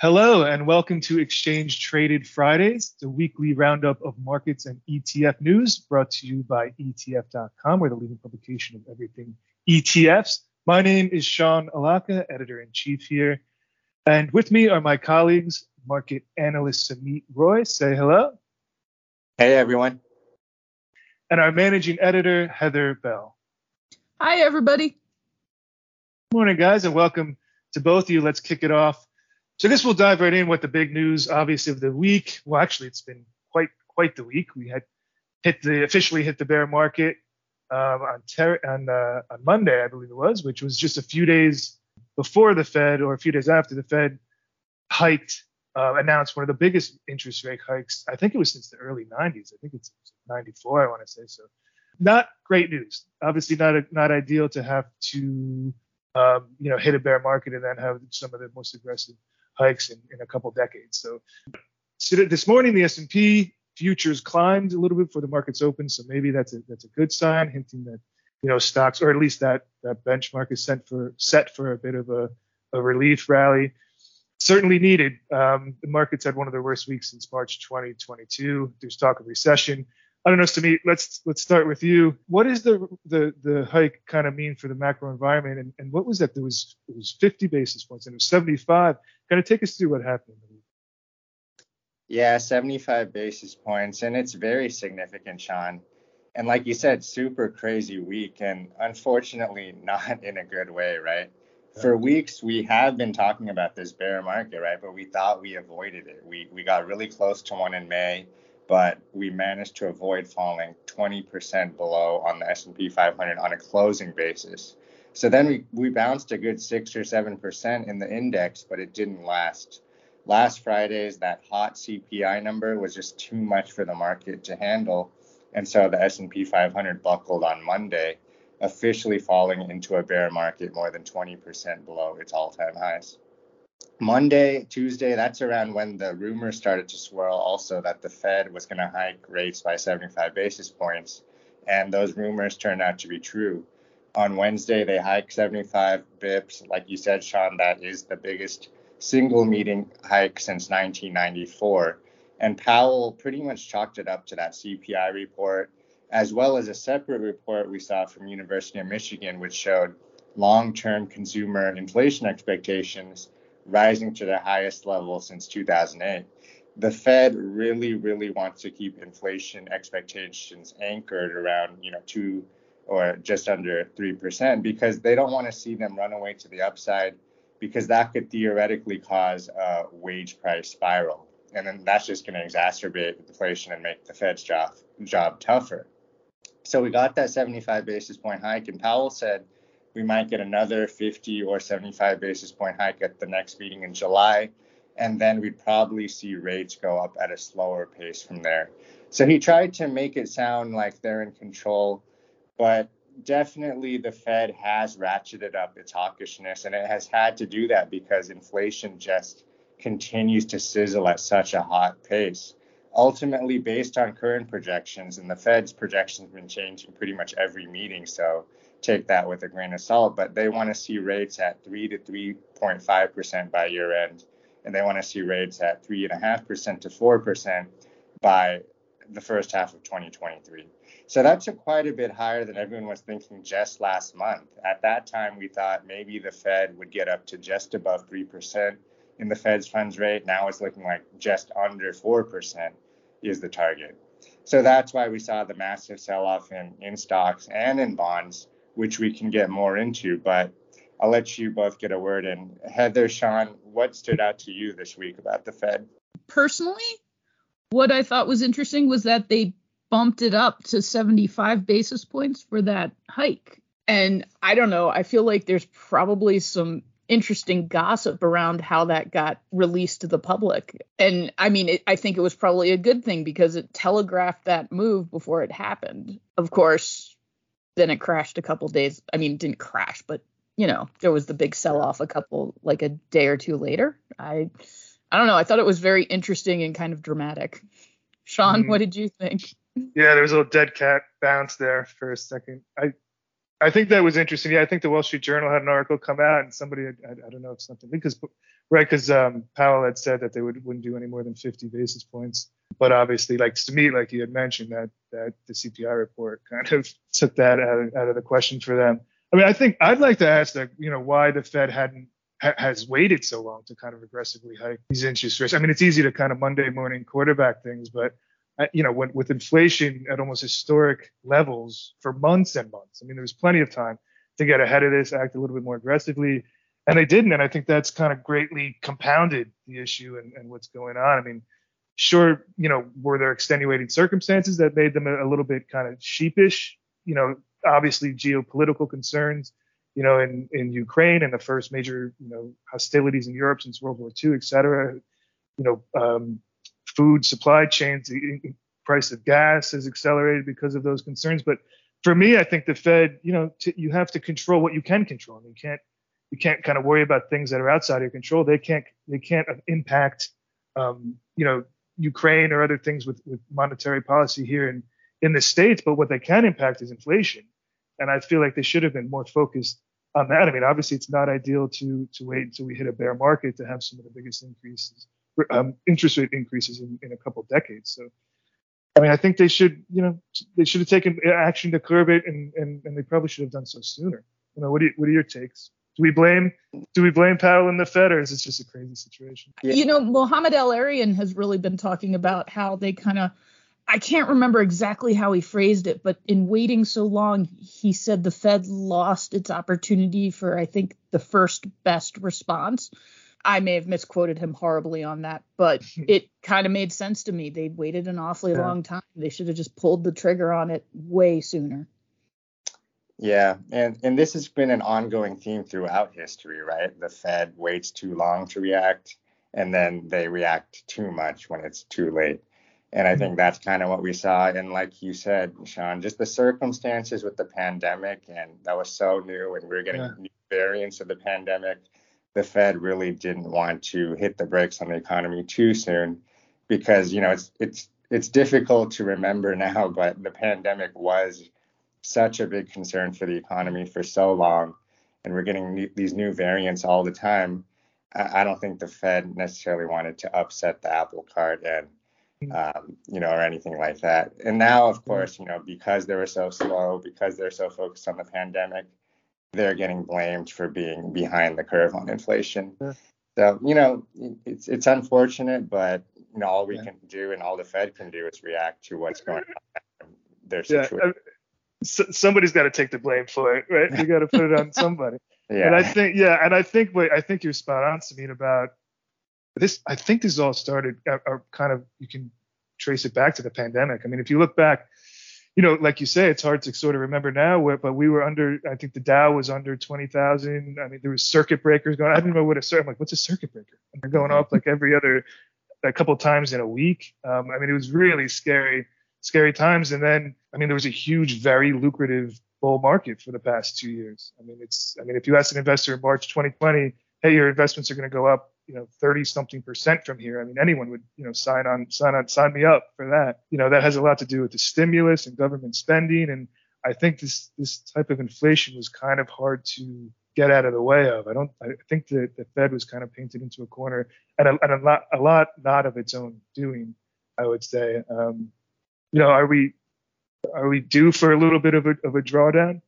Hello and welcome to Exchange Traded Fridays, the weekly roundup of markets and ETF news brought to you by ETF.com. We're the leading publication of everything ETFs. My name is Sean Allocca, editor in chief here. And with me are my colleagues, market analyst Sumit Roy. Say hello. Hey, everyone. And our managing editor, Heather Bell. Hi, everybody. Good Morning, guys, and welcome to both of you. Let's kick it off. So I guess we'll dive right in with the big news, obviously, of the week. Well, actually, it's been quite quite the week. We had hit the officially hit the bear market um, on ter- on, uh, on Monday, I believe it was, which was just a few days before the Fed or a few days after the Fed hiked, uh, announced one of the biggest interest rate hikes. I think it was since the early 90s. I think it's 94, I want to say. So, not great news. Obviously, not a, not ideal to have to um, you know hit a bear market and then have some of the most aggressive hikes in, in a couple decades. So, so this morning the S&P futures climbed a little bit before the markets open, so maybe that's a that's a good sign, hinting that you know stocks or at least that that benchmark is set for set for a bit of a, a relief rally. Certainly needed. Um, the markets had one of their worst weeks since march 2022 there's talk of recession i don't know Sumit, let's let's start with you. What does the the the hike kind of mean for the macro environment? And, and what was that? There was it was 50 basis points and it was 75 kind of take us through what happened. Yeah 75 basis points and it's very significant sean. And like you said, super crazy week, and unfortunately, not in a good way, right? For weeks, we have been talking about this bear market, right? But we thought we avoided it. We we got really close to one in May, but we managed to avoid falling 20% below on the S&P 500 on a closing basis. So then we we bounced a good six or seven percent in the index, but it didn't last. Last Friday's that hot CPI number was just too much for the market to handle and so the S&P 500 buckled on Monday, officially falling into a bear market more than 20% below its all-time highs. Monday, Tuesday, that's around when the rumors started to swirl also that the Fed was going to hike rates by 75 basis points. And those rumors turned out to be true. On Wednesday, they hiked 75 bips. Like you said, Sean, that is the biggest single meeting hike since 1994. And Powell pretty much chalked it up to that CPI report, as well as a separate report we saw from University of Michigan, which showed long-term consumer inflation expectations rising to their highest level since 2008. The Fed really, really wants to keep inflation expectations anchored around, you know, two or just under three percent because they don't want to see them run away to the upside because that could theoretically cause a wage price spiral and then that's just going to exacerbate inflation and make the Fed's job job tougher. So we got that 75 basis point hike, and Powell said we might get another 50 or 75 basis point hike at the next meeting in July, and then we'd probably see rates go up at a slower pace from there. So he tried to make it sound like they're in control, but definitely the Fed has ratcheted up its hawkishness, and it has had to do that because inflation just continues to sizzle at such a hot pace. Ultimately, based on current projections, and the Fed's projections have been changing pretty much every meeting, so take that with a grain of salt, but they want to see rates at 3 to 3.5% by year end, and they want to see rates at 3.5% to 4% by the first half of 2023. So that's a quite a bit higher than everyone was thinking just last month. At that time, we thought maybe the Fed would get up to just above 3% in the Fed's funds rate. Now it's looking like just under 4% is the target. So that's why we saw the massive sell off in, in stocks and in bonds, which we can get more into. But I'll let you both get a word in. Heather, Sean, what stood out to you this week about the Fed? Personally, what I thought was interesting was that they bumped it up to 75 basis points for that hike. And I don't know, I feel like there's probably some interesting gossip around how that got released to the public. And I mean, it, I think it was probably a good thing because it telegraphed that move before it happened. Of course, then it crashed a couple days. I mean, it didn't crash, but you know, there was the big sell off a couple like a day or two later. I I don't know. I thought it was very interesting and kind of dramatic. Sean, mm-hmm. what did you think? Yeah, there was a little dead cat bounce there for a second. I I think that was interesting. Yeah, I think the Wall Street Journal had an article come out, and somebody, I, I don't know if something because right because um, Powell had said that they would wouldn't do any more than 50 basis points, but obviously, like to me, like you had mentioned, that that the CPI report kind of took that out of, out of the question for them. I mean, I think I'd like to ask that you know why the Fed hadn't ha- has waited so long to kind of aggressively hike these interest rates. I mean, it's easy to kind of Monday morning quarterback things, but you know, when, with inflation at almost historic levels for months and months. I mean, there was plenty of time to get ahead of this, act a little bit more aggressively, and they didn't. And I think that's kind of greatly compounded the issue and, and what's going on. I mean, sure, you know, were there extenuating circumstances that made them a, a little bit kind of sheepish? You know, obviously geopolitical concerns, you know, in, in Ukraine and the first major, you know, hostilities in Europe since World War II, et cetera. You know, um, food supply chains, the price of gas has accelerated because of those concerns. But for me, I think the Fed, you know, t- you have to control what you can control. You can't you can't kind of worry about things that are outside your control. They can't they can't impact, um, you know, Ukraine or other things with with monetary policy here in in the states. But what they can impact is inflation, and I feel like they should have been more focused on that. I mean, obviously, it's not ideal to to wait until we hit a bear market to have some of the biggest increases um, interest rate increases in, in a couple decades. So, I mean, I think they should, you know, they should have taken action to curb it, and, and, and they probably should have done so sooner. You know, what are, you, what are your takes? Do we blame do we blame Powell and the Fed, or is it just a crazy situation? You know, Mohamed El-Erian has really been talking about how they kind of I can't remember exactly how he phrased it, but in waiting so long, he said the Fed lost its opportunity for, I think, the first best response. I may have misquoted him horribly on that, but it kind of made sense to me. They waited an awfully yeah. long time. They should have just pulled the trigger on it way sooner. Yeah, and and this has been an ongoing theme throughout history, right? The Fed waits too long to react, and then they react too much when it's too late. And I hmm. think that's kind of what we saw. And like you said, Sean, just the circumstances with the pandemic, and that was so new, and we are getting yeah. new variants of the pandemic the Fed really didn't want to hit the brakes on the economy too soon because you know it's it's it's difficult to remember now, but the pandemic was such a big concern for the economy for so long, and we're getting new, these new variants all the time. I, I, don't think the Fed necessarily wanted to upset the apple cart and um, you know or anything like that. And now, of course, you know because they were so slow, because they're so focused on the pandemic, they're getting blamed for being behind the curve on inflation. So, you know, it's it's unfortunate, but you know, all we yeah. can do and all the Fed can do is react to what's going on in their situation. Yeah, so, somebody's got to take the blame for it, right? You got to put it on somebody. yeah. And I think, yeah, and I think what I think you're spot on, Sumit, about this. I think this all started, are, are kind of you can trace it back to the pandemic. I mean, if you look back you know, like you say, it's hard to sort of remember now, but we were under, I think the Dow was under 20,000. I mean, there was circuit breakers going. I didn't know what a circuit, I'm like, what's a circuit breaker? And they're going off like every other, a couple times in a week. Um, I mean, it was really scary, scary times. And then, I mean, there was a huge, very lucrative bull market for the past two years. I mean, it's, I mean, if you ask an investor in March 2020, hey, your investments are going to go up you know 30 something percent from here. I mean anyone would you know sign on sign on sign me up for that. You know that has a lot to do with the stimulus and government spending. And i think this this type of inflation was kind of hard to get out of the way of. I don't i think that the fed was kind of painted into a corner and a, and a lot a lot not of its own doing i would say. Um you know are we are we due for a little bit of a, of a drawdown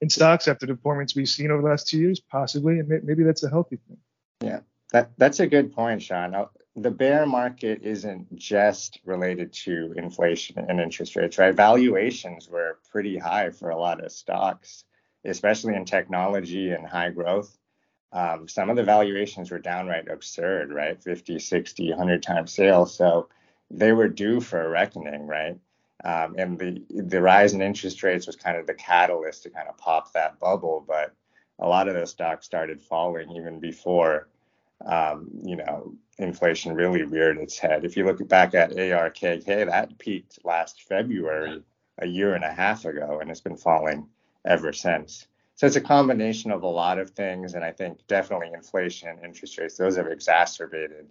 in stocks after the performance we've seen over the last two years? Possibly and maybe that's a healthy thing. Yeah that that's a good point, Sean. The bear market isn't just related to inflation and interest rates, right? Valuations were pretty high for a lot of stocks, especially in technology and high growth. Um, some of the valuations were downright absurd, right? 50, 60, 100 times sales. So they were due for a reckoning, right? Um, and the the rise in interest rates was kind of the catalyst to kind of pop that bubble. But a lot of those stocks started falling even before, um, you know, inflation really reared its head. If you look back at ARKK, that peaked last February, a year and a half ago, and it's been falling ever since. So it's a combination of a lot of things, and I think definitely inflation, interest rates, those have exacerbated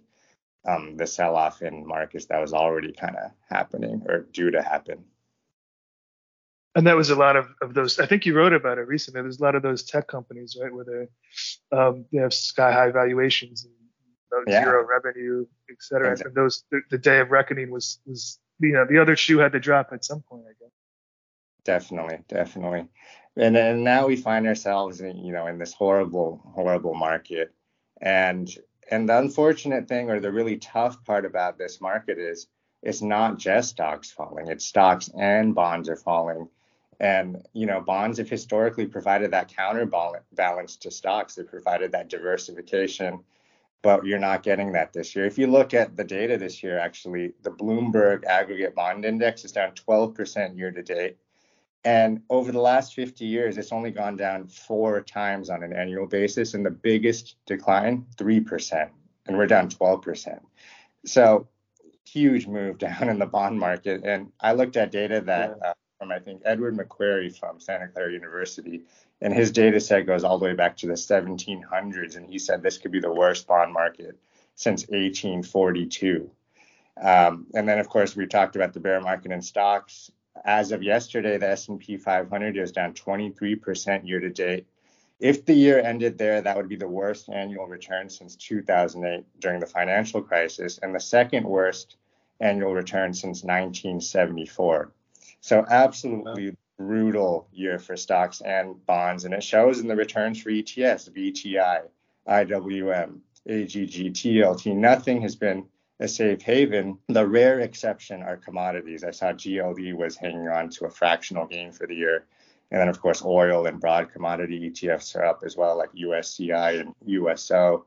um, the sell-off in markets that was already kind of happening or due to happen. And that was a lot of, of those. I think you wrote about it recently. There's a lot of those tech companies, right, where they um, they have sky high valuations and yeah. zero revenue, et cetera. Exactly. And those the, the, day of reckoning was was you know the other shoe had to drop at some point, I guess. Definitely, definitely. And and now we find ourselves, in, you know, in this horrible, horrible market, and and the unfortunate thing or the really tough part about this market is it's not just stocks falling, it's stocks and bonds are falling. And you know, bonds have historically provided that counterbalance to stocks. They provided that diversification, but you're not getting that this year. If you look at the data this year, actually, the Bloomberg Aggregate Bond Index is down 12% year to date. And over the last 50 years, it's only gone down four times on an annual basis. And the biggest decline, 3%. And we're down 12%. So huge move down in the bond market. And I looked at data that uh, from, I think, Edward McQuarrie from Santa Clara University. And his data set goes all the way back to the 1700s. And he said this could be the worst bond market since 1842. Um, and then, of course, we talked about the bear market in stocks as of yesterday, the S&P 500 is down 23% year to date. If the year ended there, that would be the worst annual return since 2008 during the financial crisis, and the second worst annual return since 1974. So absolutely brutal year for stocks and bonds, and it shows in the returns for ETFs, VTI, IWM, AGG, TLT. Nothing has been a safe haven. The rare exception are commodities. I saw GLD was hanging on to a fractional gain for the year. And then, of course, oil and broad commodity ETFs are up as well, like USCI and USO.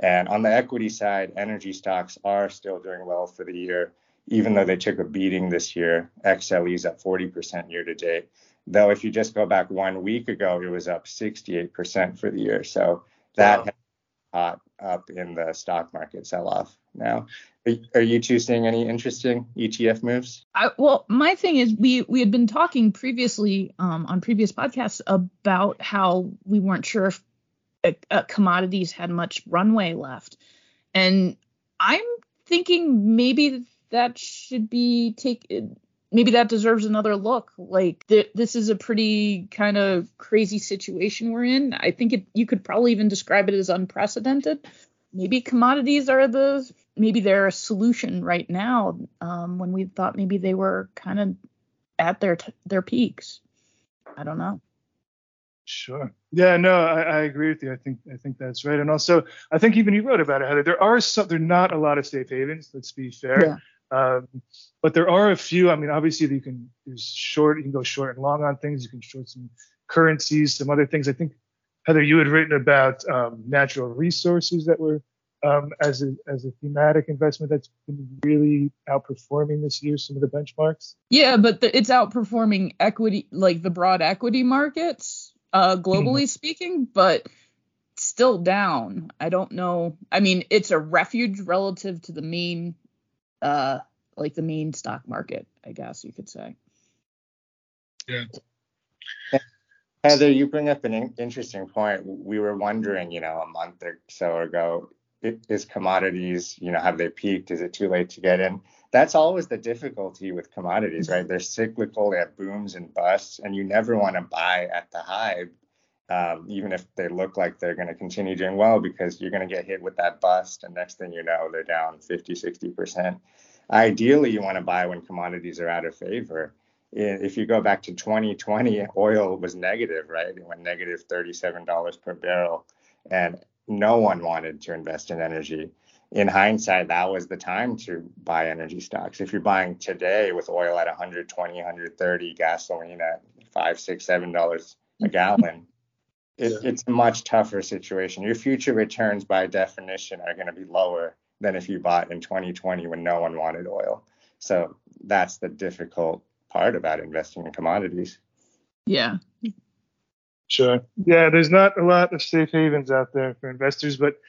And on the equity side, energy stocks are still doing well for the year, even though they took a beating this year. XLE is up 40% year to date. Though, if you just go back one week ago, it was up 68% for the year. So that wow hot up in the stock market sell off now. Are, you two seeing any interesting ETF moves? I, well, my thing is we we had been talking previously um, on previous podcasts about how we weren't sure if uh, uh, commodities had much runway left, and I'm thinking maybe that should be take maybe that deserves another look. Like th- this is a pretty kind of crazy situation we're in. I think it, you could probably even describe it as unprecedented. Maybe commodities are the maybe they're a solution right now um, when we thought maybe they were kind of at their t- their peaks. I don't know. Sure. Yeah, no, I, I, agree with you. I think I think that's right. And also, I think even you wrote about it, Heather. There are some. There are not a lot of safe havens. Let's be fair. Yeah. Um, but there are a few. I mean, obviously you can there's short. You can go short and long on things. You can short some currencies, some other things. I think Heather, you had written about um, natural resources that were um, as a as a thematic investment that's been really outperforming this year some of the benchmarks. Yeah, but the, it's outperforming equity, like the broad equity markets, uh, globally mm-hmm. speaking, but still down. I don't know. I mean, it's a refuge relative to the mean uh, like the main stock market, I guess you could say. Yeah. Heather, you bring up an interesting point. We were wondering, you know, a month or so ago, is commodities, you know, have they peaked? Is it too late to get in? That's always the difficulty with commodities, right? They're cyclical, they have booms and busts, and you never want to buy at the high, um, even if they look like they're going to continue doing well, because you're going to get hit with that bust, and next thing you know, they're down 50, 60%. Ideally, you want to buy when commodities are out of favor. If you go back to 2020, oil was negative, right? It went negative $37 per barrel, and no one wanted to invest in energy. In hindsight, that was the time to buy energy stocks. If you're buying today with oil at 120, 130, gasoline at five, six, seven dollars a gallon, it, yeah. it's a much tougher situation. Your future returns, by definition, are going to be lower than if you bought in 2020 when no one wanted oil. So that's the difficult part about investing in commodities. Yeah. Sure. Yeah, there's not a lot of safe havens out there for investors, but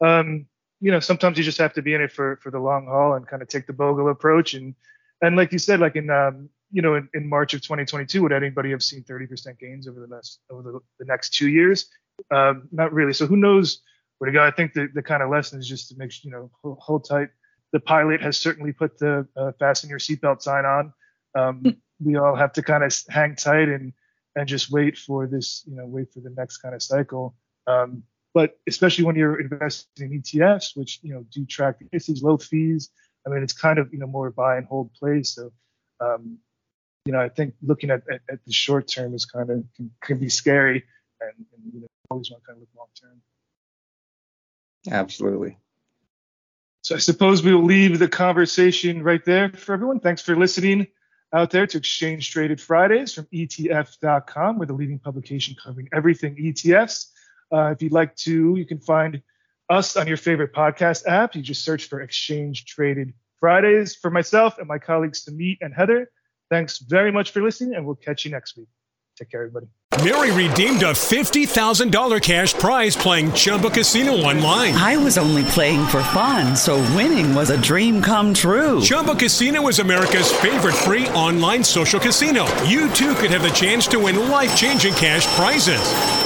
um, you know, sometimes you just have to be in it for for the long haul and kind of take the Bogle approach. And and like you said, like in um, you know, in, in March of 2022, would anybody have seen 30% gains over the next over the, the next two years? Um, not really. So who knows where to go? I think the, the kind of lesson is just to make sure, you know hold, hold tight. The pilot has certainly put the uh, fasten your seatbelt sign on. Um, we all have to kind of hang tight and and just wait for this, you know, wait for the next kind of cycle. Um, but especially when you're investing in ETFs, which you know do track these low fees. I mean, it's kind of you know more buy and hold play. So, um, you know, I think looking at, at, at, the short term is kind of can, can be scary, and, and you know, always want to kind of look long term. Absolutely. So I suppose we will leave the conversation right there for everyone. Thanks for listening out there to Exchange Traded Fridays from ETF.com. We're the leading publication covering everything ETFs. Uh, if you'd like to, you can find us on your favorite podcast app. You just search for Exchange Traded Fridays. For myself and my colleagues Sumit and Heather, thanks very much for listening, and we'll catch you next week. Take care, everybody. Mary redeemed a $50,000 cash prize playing Chumba Casino online. I was only playing for fun, so winning was a dream come true. Chumba Casino is America's favorite free online social casino. You too could have the chance to win life changing cash prizes.